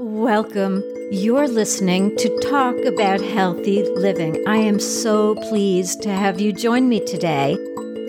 Welcome. You're listening to Talk About Healthy Living. I am so pleased to have you join me today.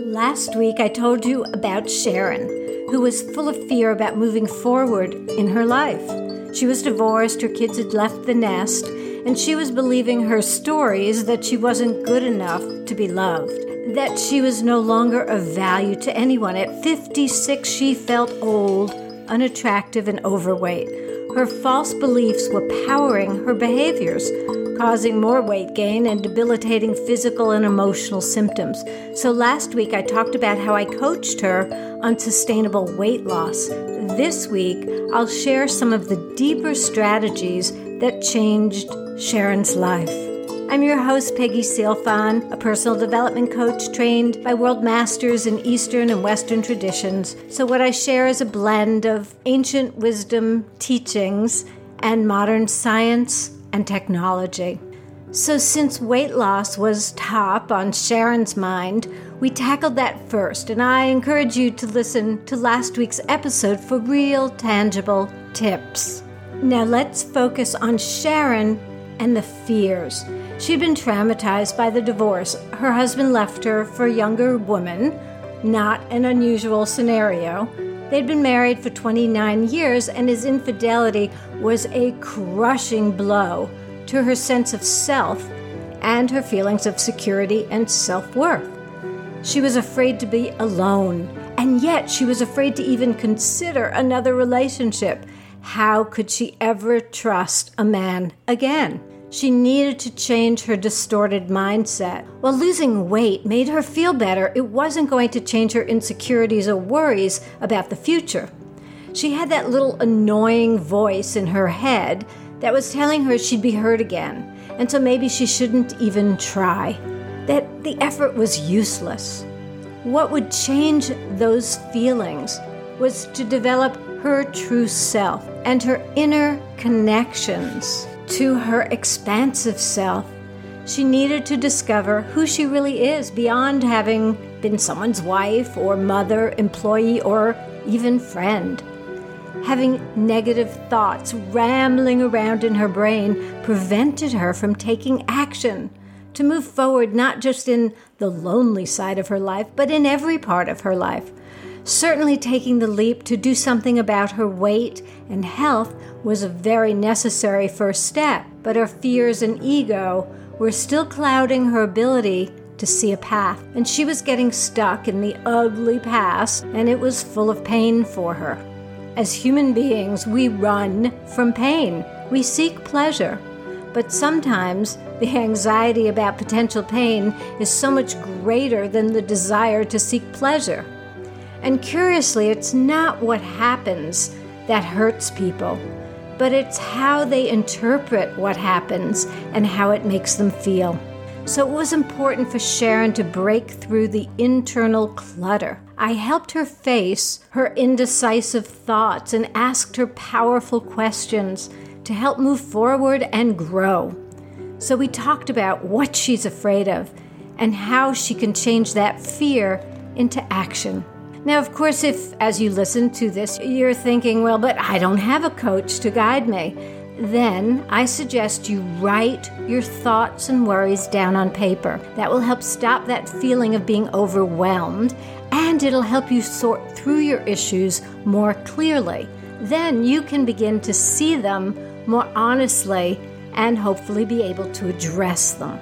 Last week, I told you about Sharon, who was full of fear about moving forward in her life. She was divorced, her kids had left the nest, and she was believing her stories that she wasn't good enough to be loved, that she was no longer of value to anyone. At 56, she felt old, unattractive, and overweight. Her false beliefs were powering her behaviors, causing more weight gain and debilitating physical and emotional symptoms. So last week I talked about how I coached her on sustainable weight loss. This week I'll share some of the deeper strategies that changed Sharon's life. I'm your host, Peggy Sealfon, a personal development coach trained by world masters in Eastern and Western traditions. So, what I share is a blend of ancient wisdom teachings and modern science and technology. So, since weight loss was top on Sharon's mind, we tackled that first, and I encourage you to listen to last week's episode for real, tangible tips. Now, let's focus on Sharon and the fears. She'd been traumatized by the divorce. Her husband left her for a younger woman, not an unusual scenario. They'd been married for 29 years, and his infidelity was a crushing blow to her sense of self and her feelings of security and self worth. She was afraid to be alone, and yet she was afraid to even consider another relationship. How could she ever trust a man again? She needed to change her distorted mindset. While losing weight made her feel better, it wasn't going to change her insecurities or worries about the future. She had that little annoying voice in her head that was telling her she'd be hurt again, and so maybe she shouldn't even try, that the effort was useless. What would change those feelings was to develop her true self and her inner connections to her expansive self. She needed to discover who she really is beyond having been someone's wife or mother, employee, or even friend. Having negative thoughts rambling around in her brain prevented her from taking action to move forward not just in the lonely side of her life, but in every part of her life. Certainly, taking the leap to do something about her weight and health was a very necessary first step, but her fears and ego were still clouding her ability to see a path, and she was getting stuck in the ugly past, and it was full of pain for her. As human beings, we run from pain, we seek pleasure, but sometimes the anxiety about potential pain is so much greater than the desire to seek pleasure. And curiously, it's not what happens that hurts people, but it's how they interpret what happens and how it makes them feel. So it was important for Sharon to break through the internal clutter. I helped her face her indecisive thoughts and asked her powerful questions to help move forward and grow. So we talked about what she's afraid of and how she can change that fear into action. Now, of course, if as you listen to this, you're thinking, well, but I don't have a coach to guide me, then I suggest you write your thoughts and worries down on paper. That will help stop that feeling of being overwhelmed and it'll help you sort through your issues more clearly. Then you can begin to see them more honestly and hopefully be able to address them.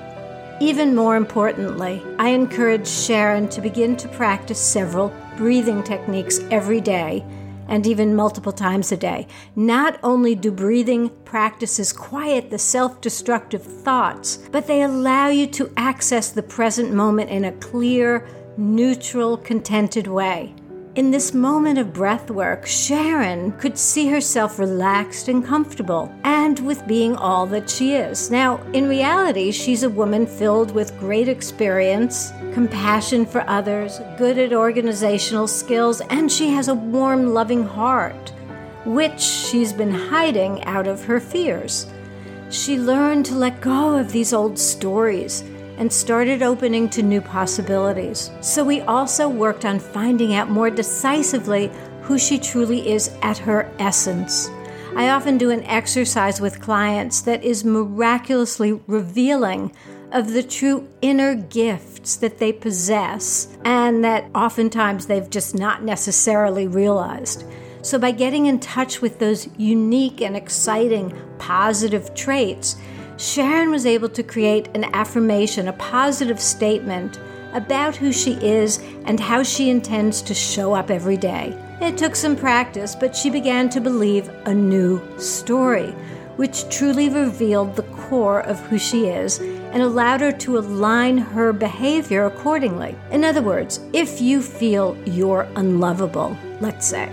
Even more importantly, I encourage Sharon to begin to practice several breathing techniques every day and even multiple times a day. Not only do breathing practices quiet the self destructive thoughts, but they allow you to access the present moment in a clear, neutral, contented way. In this moment of breath work, Sharon could see herself relaxed and comfortable, and with being all that she is. Now, in reality, she's a woman filled with great experience, compassion for others, good at organizational skills, and she has a warm, loving heart, which she's been hiding out of her fears. She learned to let go of these old stories and started opening to new possibilities. So we also worked on finding out more decisively who she truly is at her essence. I often do an exercise with clients that is miraculously revealing of the true inner gifts that they possess and that oftentimes they've just not necessarily realized. So, by getting in touch with those unique and exciting positive traits, Sharon was able to create an affirmation, a positive statement about who she is and how she intends to show up every day. It took some practice, but she began to believe a new story, which truly revealed the core of who she is and allowed her to align her behavior accordingly. In other words, if you feel you're unlovable, let's say,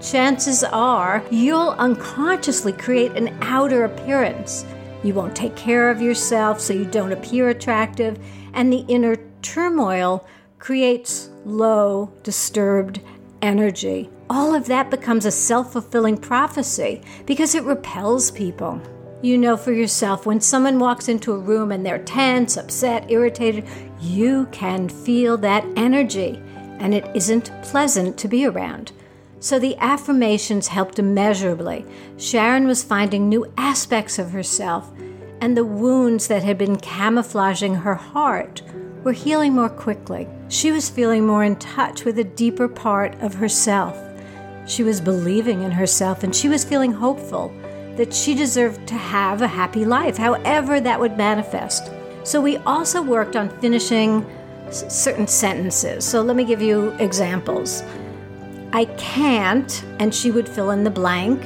chances are you'll unconsciously create an outer appearance. You won't take care of yourself so you don't appear attractive, and the inner turmoil creates low, disturbed energy. All of that becomes a self fulfilling prophecy because it repels people. You know for yourself when someone walks into a room and they're tense, upset, irritated, you can feel that energy and it isn't pleasant to be around. So the affirmations helped immeasurably. Sharon was finding new aspects of herself, and the wounds that had been camouflaging her heart were healing more quickly. She was feeling more in touch with a deeper part of herself. She was believing in herself and she was feeling hopeful that she deserved to have a happy life, however that would manifest. So we also worked on finishing certain sentences. So let me give you examples. I can't, and she would fill in the blank,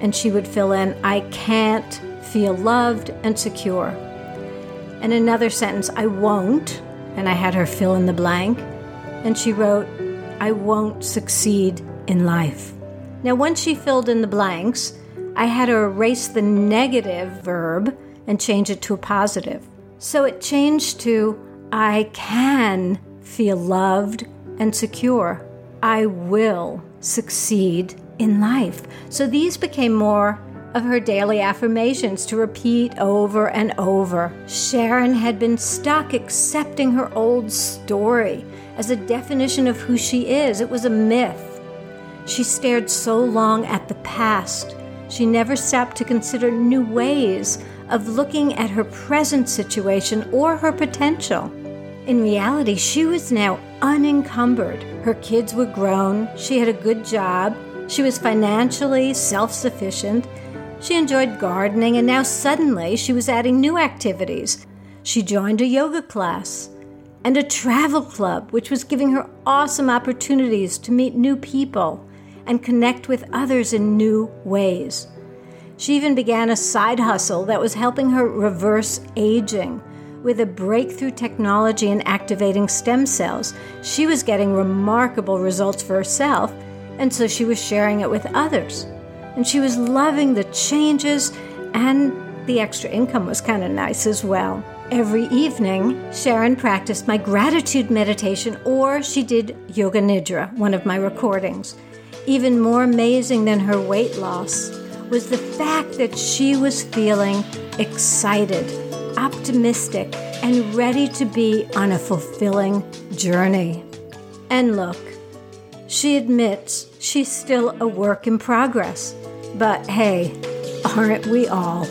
and she would fill in, I can't feel loved and secure. And another sentence, I won't, and I had her fill in the blank. And she wrote, I won't succeed in life. Now, once she filled in the blanks, I had her erase the negative verb and change it to a positive. So it changed to, I can feel loved and secure. I will succeed in life. So these became more of her daily affirmations to repeat over and over. Sharon had been stuck accepting her old story as a definition of who she is. It was a myth. She stared so long at the past. She never stopped to consider new ways of looking at her present situation or her potential. In reality, she was now unencumbered. Her kids were grown, she had a good job, she was financially self sufficient, she enjoyed gardening, and now suddenly she was adding new activities. She joined a yoga class and a travel club, which was giving her awesome opportunities to meet new people and connect with others in new ways. She even began a side hustle that was helping her reverse aging. With a breakthrough technology in activating stem cells, she was getting remarkable results for herself, and so she was sharing it with others and she was loving the changes, and the extra income was kind of nice as well. Every evening, Sharon practiced my gratitude meditation, or she did Yoga Nidra, one of my recordings. Even more amazing than her weight loss was the fact that she was feeling excited, optimistic, and ready to be on a fulfilling journey. And look, she admits she's still a work in progress. But hey, aren't we all?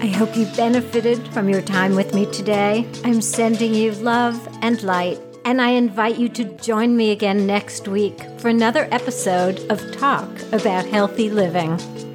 I hope you benefited from your time with me today. I'm sending you love and light, and I invite you to join me again next week for another episode of Talk About Healthy Living.